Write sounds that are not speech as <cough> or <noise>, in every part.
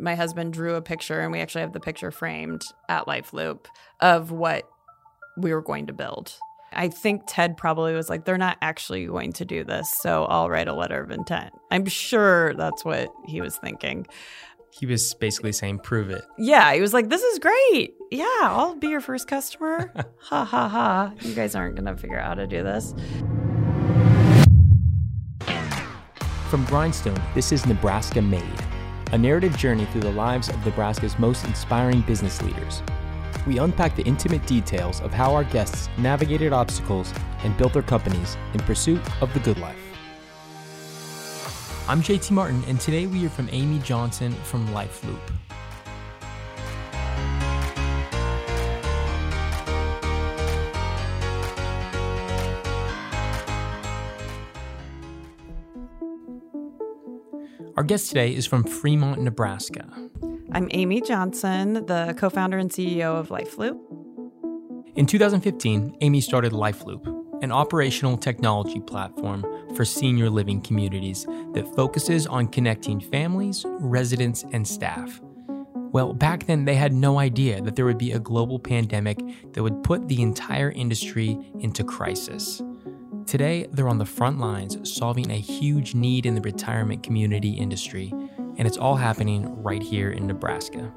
my husband drew a picture, and we actually have the picture framed at Life Loop of what we were going to build. I think Ted probably was like, they're not actually going to do this, so I'll write a letter of intent. I'm sure that's what he was thinking. He was basically saying, prove it. Yeah, he was like, this is great. Yeah, I'll be your first customer. <laughs> ha ha ha. You guys aren't going to figure out how to do this. From Grindstone, this is Nebraska Made, a narrative journey through the lives of Nebraska's most inspiring business leaders. We unpack the intimate details of how our guests navigated obstacles and built their companies in pursuit of the good life. I'm JT Martin, and today we hear from Amy Johnson from LifeLoop. Our guest today is from Fremont, Nebraska. I'm Amy Johnson, the co founder and CEO of LifeLoop. In 2015, Amy started LifeLoop, an operational technology platform for senior living communities that focuses on connecting families, residents, and staff. Well, back then, they had no idea that there would be a global pandemic that would put the entire industry into crisis. Today, they're on the front lines solving a huge need in the retirement community industry, and it's all happening right here in Nebraska.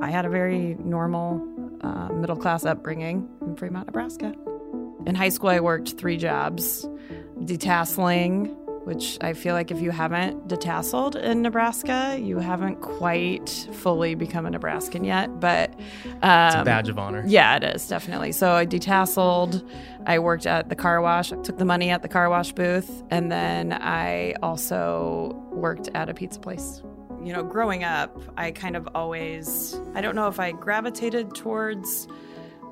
I had a very normal uh, middle class upbringing in Fremont, Nebraska. In high school, I worked three jobs detasseling, which I feel like if you haven't detasseled in Nebraska, you haven't quite fully become a Nebraskan yet. But um, it's a badge of honor. Yeah, it is definitely. So I detasseled. I worked at the car wash. I took the money at the car wash booth, and then I also worked at a pizza place. You know, growing up, I kind of always, I don't know if I gravitated towards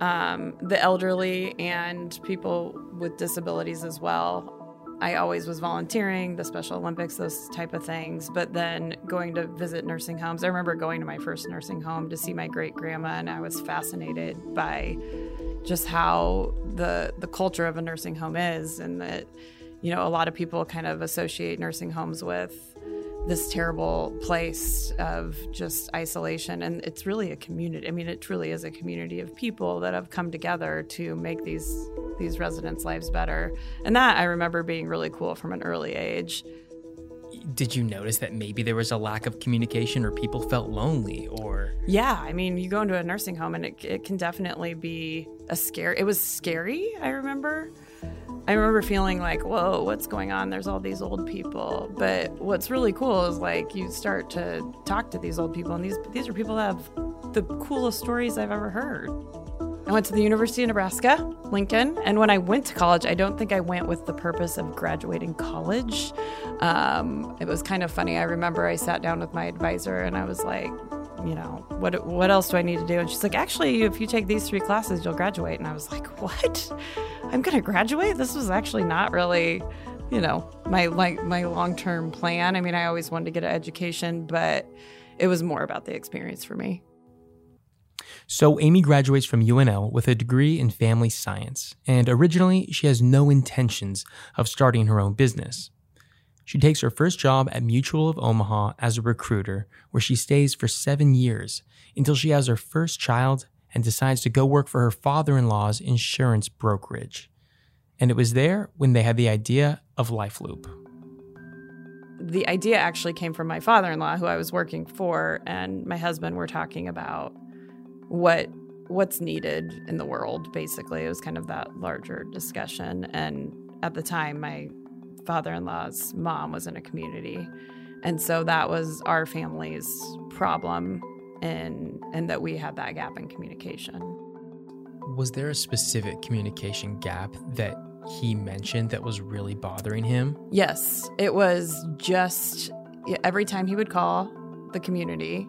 um, the elderly and people with disabilities as well. I always was volunteering, the Special Olympics, those type of things. But then going to visit nursing homes, I remember going to my first nursing home to see my great grandma, and I was fascinated by just how the the culture of a nursing home is, and that you know a lot of people kind of associate nursing homes with this terrible place of just isolation. And it's really a community i mean it truly is a community of people that have come together to make these these residents lives better. And that i remember being really cool from an early age. Did you notice that maybe there was a lack of communication or people felt lonely or? Yeah i mean you go into a nursing home and it, it can definitely be a scare it was scary i remember I remember feeling like, whoa, what's going on? There's all these old people. But what's really cool is like you start to talk to these old people, and these these are people that have the coolest stories I've ever heard. I went to the University of Nebraska, Lincoln, and when I went to college, I don't think I went with the purpose of graduating college. Um, it was kind of funny. I remember I sat down with my advisor and I was like, you know, what what else do I need to do? And she's like, actually, if you take these three classes, you'll graduate. And I was like, what? I'm gonna graduate? This was actually not really, you know, my like my long term plan. I mean, I always wanted to get an education, but it was more about the experience for me. So, Amy graduates from UNL with a degree in family science, and originally she has no intentions of starting her own business. She takes her first job at Mutual of Omaha as a recruiter, where she stays for seven years until she has her first child and decides to go work for her father in law's insurance brokerage. And it was there when they had the idea of LifeLoop. The idea actually came from my father in law, who I was working for, and my husband were talking about what what's needed in the world basically it was kind of that larger discussion and at the time my father-in-law's mom was in a community. And so that was our family's problem and and that we had that gap in communication. Was there a specific communication gap that he mentioned that was really bothering him? Yes. It was just every time he would call the community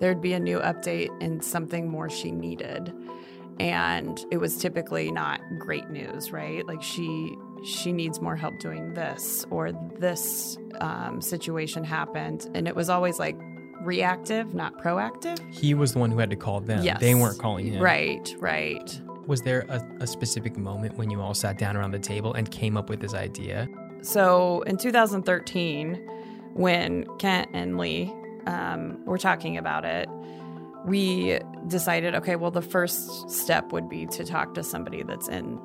there'd be a new update and something more she needed. And it was typically not great news right? Like she she needs more help doing this or this um, situation happened. And it was always like reactive not proactive. He was the one who had to call them. Yes. they weren't calling him. Right right. Was there a, a specific moment when you all sat down around the table and came up with this idea? So in 2013 when kent and lee um, we're talking about it, we decided okay, well, the first step would be to talk to somebody that's in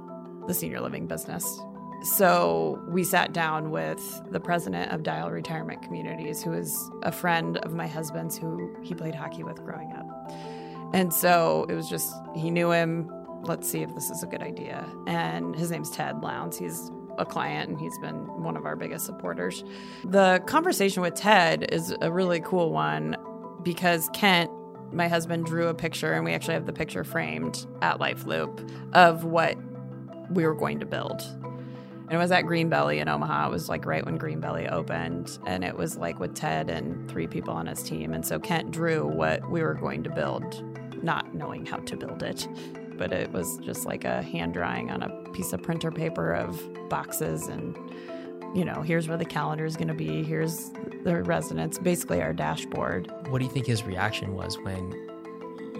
the senior living business. So we sat down with the president of Dial Retirement Communities, who is a friend of my husband's who he played hockey with growing up. And so it was just, he knew him. Let's see if this is a good idea. And his name's Ted Lowndes. He's a client and he's been one of our biggest supporters. The conversation with Ted is a really cool one because Kent, my husband, drew a picture and we actually have the picture framed at Life Loop of what we were going to build. And it was at Green Belly in Omaha. It was like right when Green Belly opened. And it was like with Ted and three people on his team. And so Kent drew what we were going to build, not knowing how to build it but it was just like a hand drawing on a piece of printer paper of boxes and you know here's where the calendar is going to be here's the residence basically our dashboard what do you think his reaction was when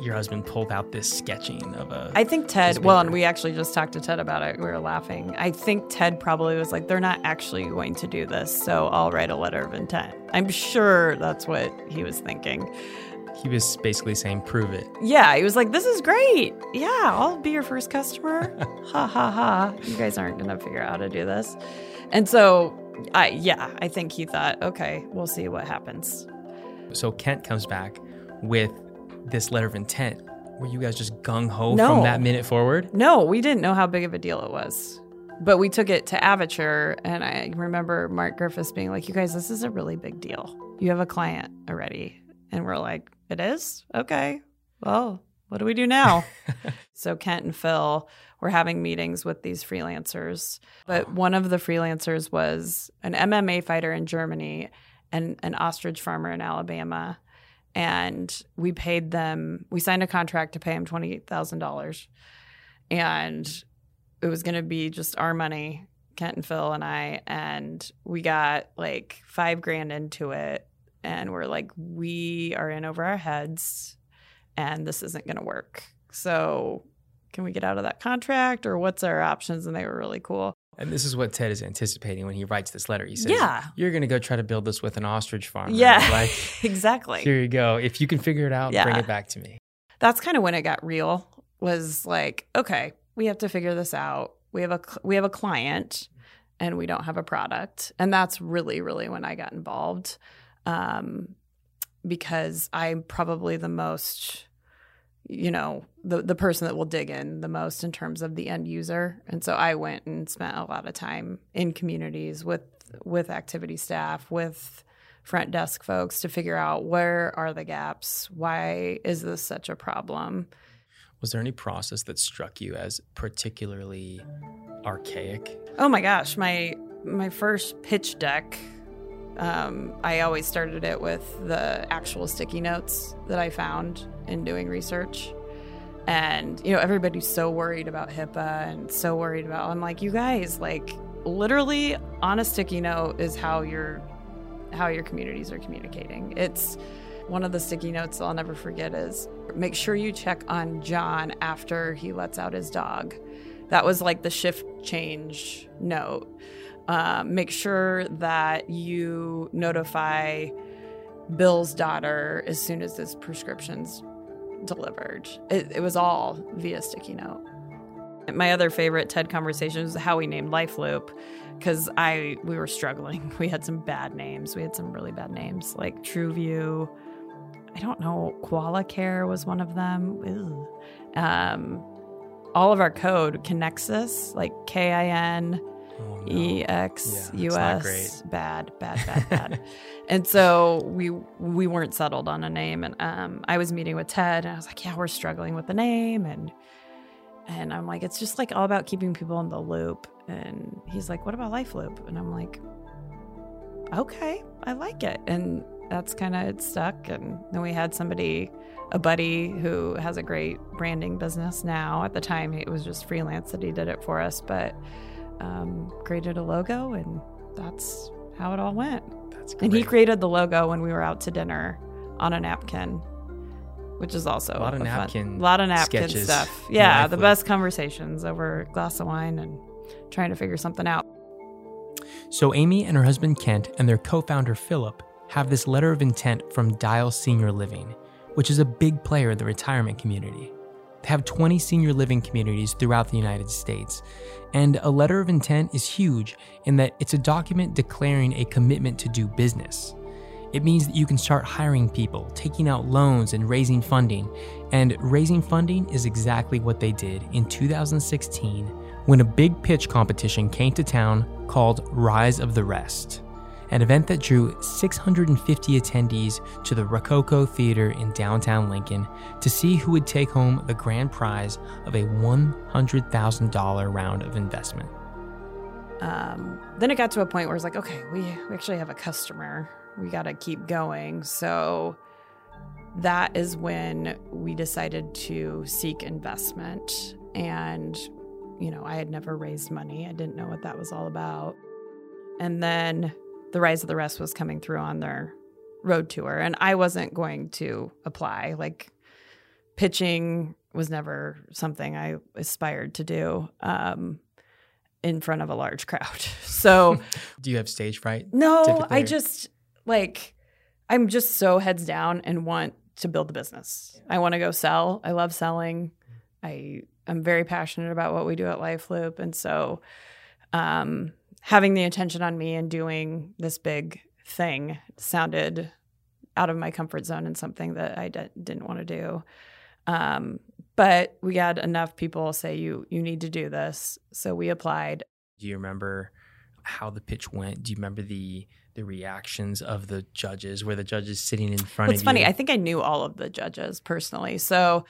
your husband pulled out this sketching of a i think ted well and we actually just talked to ted about it we were laughing i think ted probably was like they're not actually going to do this so i'll write a letter of intent i'm sure that's what he was thinking he was basically saying, prove it. Yeah, he was like, this is great. Yeah, I'll be your first customer. <laughs> ha ha ha. You guys aren't going to figure out how to do this. And so, I yeah, I think he thought, okay, we'll see what happens. So Kent comes back with this letter of intent. Were you guys just gung ho no. from that minute forward? No, we didn't know how big of a deal it was. But we took it to Avature, and I remember Mark Griffiths being like, You guys, this is a really big deal. You have a client already. And we're like, it is? Okay. Well, what do we do now? <laughs> so Kent and Phil were having meetings with these freelancers. But oh. one of the freelancers was an MMA fighter in Germany and an ostrich farmer in Alabama. And we paid them, we signed a contract to pay him $28,000. And it was going to be just our money, Kent and Phil and I. And we got like five grand into it and we're like, we are in over our heads and this isn't going to work. So, can we get out of that contract or what's our options? And they were really cool. And this is what Ted is anticipating when he writes this letter. He says, Yeah, you're going to go try to build this with an ostrich farm. Yeah. <laughs> Like, exactly. Here you go. If you can figure it out, yeah. bring it back to me. That's kind of when it got real, was like, okay, we have to figure this out. We have a, we have a client and we don't have a product. And that's really, really when I got involved um, because I'm probably the most, you know, the the person that will dig in the most in terms of the end user. And so I went and spent a lot of time in communities with with activity staff, with front desk folks to figure out where are the gaps, why is this such a problem. Was there any process that struck you as particularly archaic? Oh my gosh, my my first pitch deck um, I always started it with the actual sticky notes that I found in doing research. And, you know, everybody's so worried about HIPAA and so worried about, I'm like, you guys, like, literally on a sticky note is how your how your communities are communicating. It's one of the sticky notes I'll never forget is make sure you check on John after he lets out his dog. That was like the shift change note. Uh, make sure that you notify Bill's daughter as soon as this prescription's delivered. It, it, was all via sticky note. My other favorite Ted conversation was how we named Life Loop because I we were struggling. <laughs> We had some bad names. We had some really bad names like TrueView. I don't know. Koala Care was one of them. Um, all of our code Kinexus, like K I N E X U S. Bad, bad, bad, <laughs> bad. and so we we weren't settled on a name, and um, I was meeting with Ted, and I was like, "Yeah, we're struggling with the name," and and I'm like, "It's just like all about keeping people in the loop." And he's like, "What about Life Loop?" And I'm like, "Okay, I like it." And that's kind of it stuck. And then we had somebody, a buddy who has a great branding business now. At the time, it was just freelance that he did it for us, but um, created a logo, and that's how it all went. That's great. And he created the logo when we were out to dinner on a napkin, which is also a lot of a napkin, fun, lot of napkin stuff. Yeah, the best conversations over a glass of wine and trying to figure something out. So Amy and her husband Kent and their co-founder Philip have this letter of intent from Dial Senior Living, which is a big player in the retirement community. Have 20 senior living communities throughout the United States. And a letter of intent is huge in that it's a document declaring a commitment to do business. It means that you can start hiring people, taking out loans, and raising funding. And raising funding is exactly what they did in 2016 when a big pitch competition came to town called Rise of the Rest an event that drew 650 attendees to the Rococo Theater in downtown Lincoln to see who would take home the grand prize of a $100,000 round of investment. Um, then it got to a point where it's like, okay, we, we actually have a customer. We got to keep going. So that is when we decided to seek investment. And, you know, I had never raised money, I didn't know what that was all about. And then the Rise of the Rest was coming through on their road tour, and I wasn't going to apply. Like pitching was never something I aspired to do um, in front of a large crowd. <laughs> So, <laughs> do you have stage fright? No, typically? I just like I'm just so heads down and want to build the business. I want to go sell. I love selling. I am very passionate about what we do at Life Loop, and so um, having the attention on me and doing this big thing sounded out of my comfort zone and something that I d- didn't want to do. Um, but we had enough people say you you need to do this, so we applied. Do you remember how the pitch went? Do you remember the the reactions of the judges? Were the judges sitting in front well, it's of funny. you? I think I knew all of the judges personally, so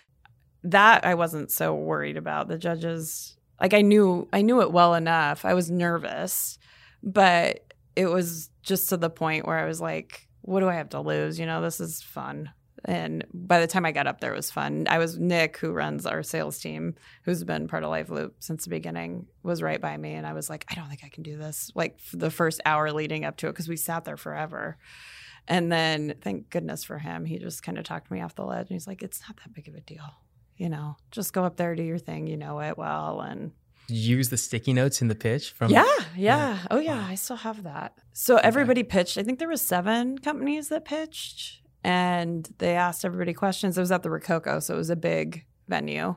that I wasn't so worried about. The judges like I knew I knew it well enough. I was nervous, but it was just to the point where I was like, what do I have to lose? You know, this is fun. And by the time I got up there, it was fun. I was Nick, who runs our sales team, who's been part of Life Loop since the beginning, was right by me. And I was like, I don't think I can do this. Like the first hour leading up to it, because we sat there forever. And then, thank goodness for him, he just kind of talked me off the ledge. And he's like, it's not that big of a deal you know, just go up there, do your thing, you know it well, and use the sticky notes in the pitch from yeah, yeah, oh yeah, I still have that. So okay. everybody pitched. I think there was seven companies that pitched, and they asked everybody questions. It was at the Rococo, so it was a big venue.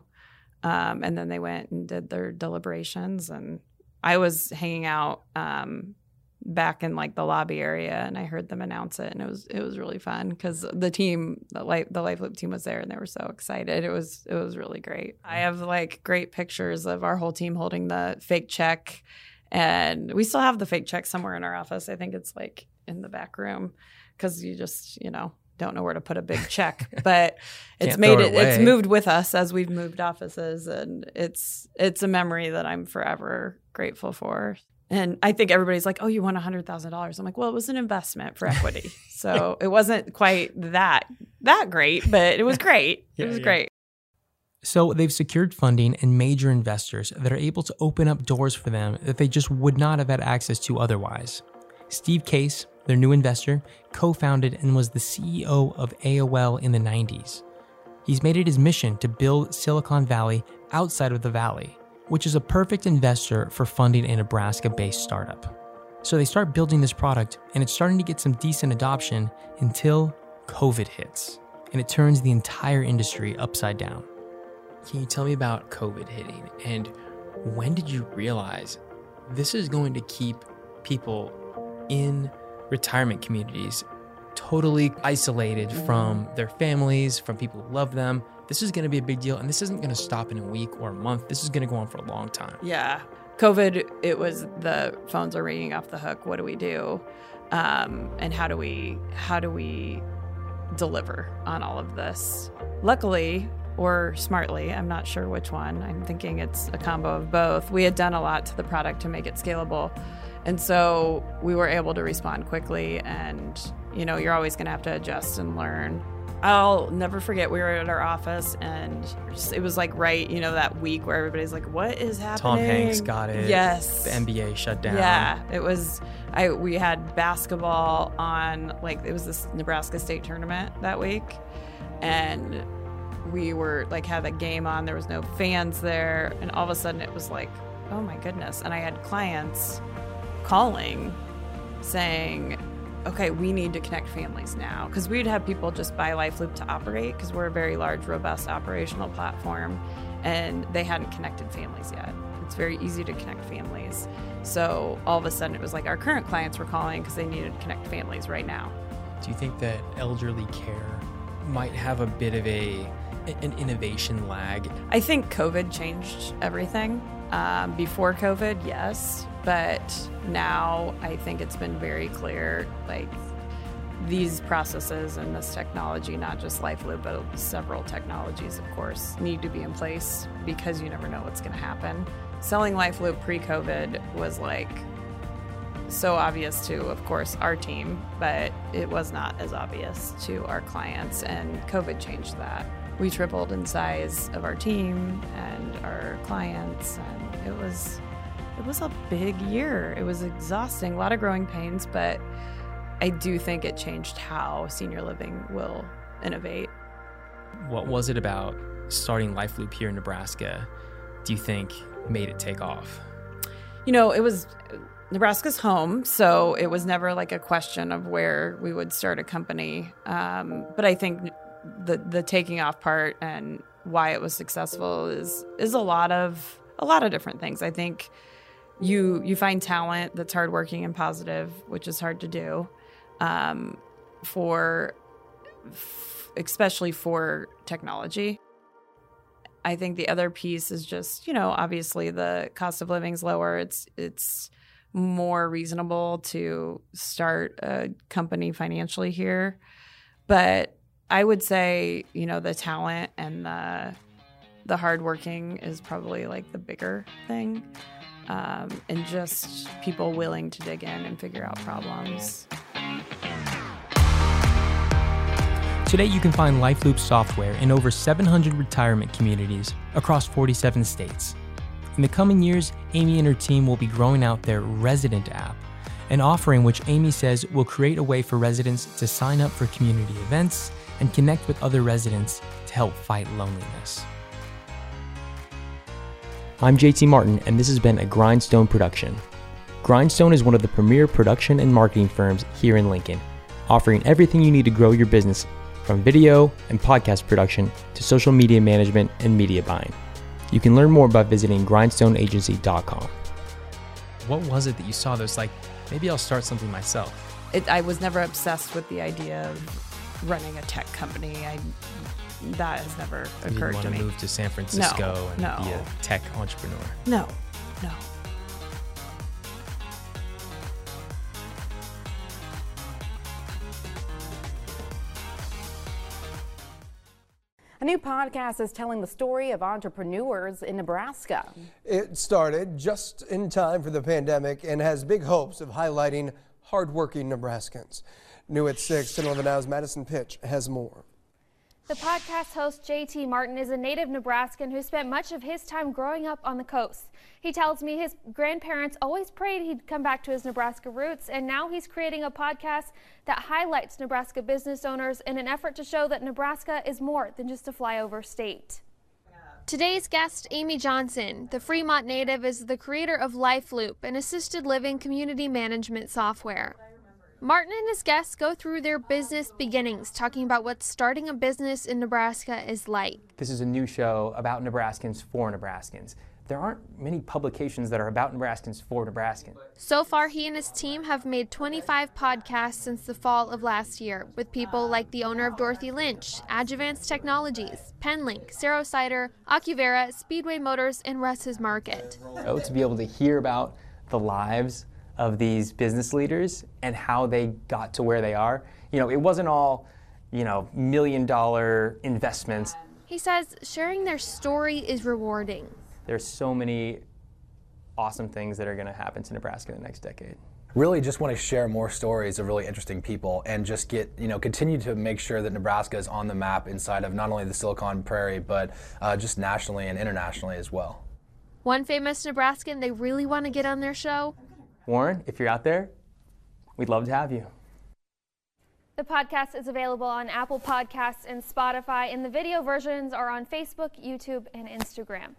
Um, and then they went and did their deliberations, and I was hanging out um, back in like the lobby area and I heard them announce it and it was it was really fun because the team the life the life loop team was there and they were so excited. It was it was really great. I have like great pictures of our whole team holding the fake check and we still have the fake check somewhere in our office. I think it's like in the back room because you just you know don't know where to put a big check <laughs> but it's made it, it it's moved with us as we've moved offices and it's it's a memory that I'm forever grateful for and I think everybody's like, "Oh, you won hundred thousand dollars." I'm like, "Well, it was an investment for equity, <laughs> so it wasn't quite that that great, but it was great. <laughs> yeah, it was yeah. great." So they've secured funding and major investors that are able to open up doors for them that they just would not have had access to otherwise. Steve Case, their new investor, co-founded and was the CEO of AOL in the 90s. He's made it his mission to build Silicon Valley outside of the valley which is a perfect investor for funding a Nebraska based startup. So they start building this product, and it's starting to get some decent adoption until COVID hits, and it turns the entire industry upside down. Can you tell me about COVID hitting, and when did you realize this is going to keep people in retirement communities totally isolated from their families, from people who love them, this is going to be a big deal and this isn't going to stop in a week or a month. This is going to go on for a long time. Yeah. COVID, it was the phones are ringing off the hook. What do we do? Um, and how do we how do we deliver on all of this? Luckily, or smartly, I'm not sure which one. I'm thinking it's a combo of both. We had done a lot to the product to make it scalable. And so we were able to respond quickly and you know, you're always going to have to adjust and learn I'll never forget. We were at our office, and it was like right, you know, that week where everybody's like, "What is happening?" Tom Hanks got it. Yes. The NBA shut down. Yeah, it was. I we had basketball on like it was this Nebraska state tournament that week, and we were like had that game on. There was no fans there, and all of a sudden it was like, oh my goodness! And I had clients calling, saying okay, we need to connect families now. Because we'd have people just buy LifeLoop to operate because we're a very large, robust operational platform, and they hadn't connected families yet. It's very easy to connect families. So all of a sudden, it was like our current clients were calling because they needed to connect families right now. Do you think that elderly care might have a bit of a an innovation lag? I think COVID changed everything. Um, before COVID, yes, but now I think it's been very clear like these processes and this technology, not just LifeLoop, but several technologies, of course, need to be in place because you never know what's going to happen. Selling LifeLoop pre COVID was like so obvious to, of course, our team, but it was not as obvious to our clients, and COVID changed that we tripled in size of our team and our clients and it was it was a big year it was exhausting a lot of growing pains but i do think it changed how senior living will innovate what was it about starting LifeLoop here in nebraska do you think made it take off you know it was Nebraska's home, so it was never like a question of where we would start a company. Um, but I think the the taking off part and why it was successful is is a lot of a lot of different things. I think you you find talent that's hardworking and positive, which is hard to do, um, for f- especially for technology. I think the other piece is just you know obviously the cost of living is lower. It's it's more reasonable to start a company financially here, but I would say, you know, the talent and the the hardworking is probably like the bigger thing, um, and just people willing to dig in and figure out problems. Today, you can find LifeLoop software in over 700 retirement communities across 47 states. In the coming years, Amy and her team will be growing out their resident app, an offering which Amy says will create a way for residents to sign up for community events and connect with other residents to help fight loneliness. I'm JT Martin, and this has been a Grindstone production. Grindstone is one of the premier production and marketing firms here in Lincoln, offering everything you need to grow your business from video and podcast production to social media management and media buying. You can learn more by visiting grindstoneagency.com. What was it that you saw that was like, maybe I'll start something myself? It, I was never obsessed with the idea of running a tech company. I that has never you occurred want to me. move to San Francisco No, and no. be a tech entrepreneur. No, no. A new podcast is telling the story of entrepreneurs in Nebraska. It started just in time for the pandemic and has big hopes of highlighting hardworking Nebraskans. New at 6, 10 11 Now's Madison Pitch has more. The podcast host JT Martin is a native Nebraskan who spent much of his time growing up on the coast. He tells me his grandparents always prayed he'd come back to his Nebraska roots, and now he's creating a podcast that highlights Nebraska business owners in an effort to show that Nebraska is more than just a flyover state. Today's guest, Amy Johnson, the Fremont native, is the creator of LifeLoop, an assisted living community management software. Martin and his guests go through their business beginnings, talking about what starting a business in Nebraska is like. This is a new show about Nebraskans for Nebraskans. There aren't many publications that are about Nebraskans for Nebraskans. So far, he and his team have made 25 podcasts since the fall of last year with people like the owner of Dorothy Lynch, Adjuvance Technologies, Penlink, Saro Cider, Acuvera, Speedway Motors, and Russ's Market. Oh, to be able to hear about the lives of these business leaders and how they got to where they are. You know, it wasn't all, you know, million dollar investments. He says sharing their story is rewarding. There's so many awesome things that are going to happen to Nebraska in the next decade. really just want to share more stories of really interesting people and just get you know continue to make sure that Nebraska is on the map inside of not only the Silicon Prairie but uh, just nationally and internationally as well. One famous Nebraskan they really want to get on their show Warren, if you're out there, we'd love to have you. The podcast is available on Apple Podcasts and Spotify, and the video versions are on Facebook, YouTube, and Instagram.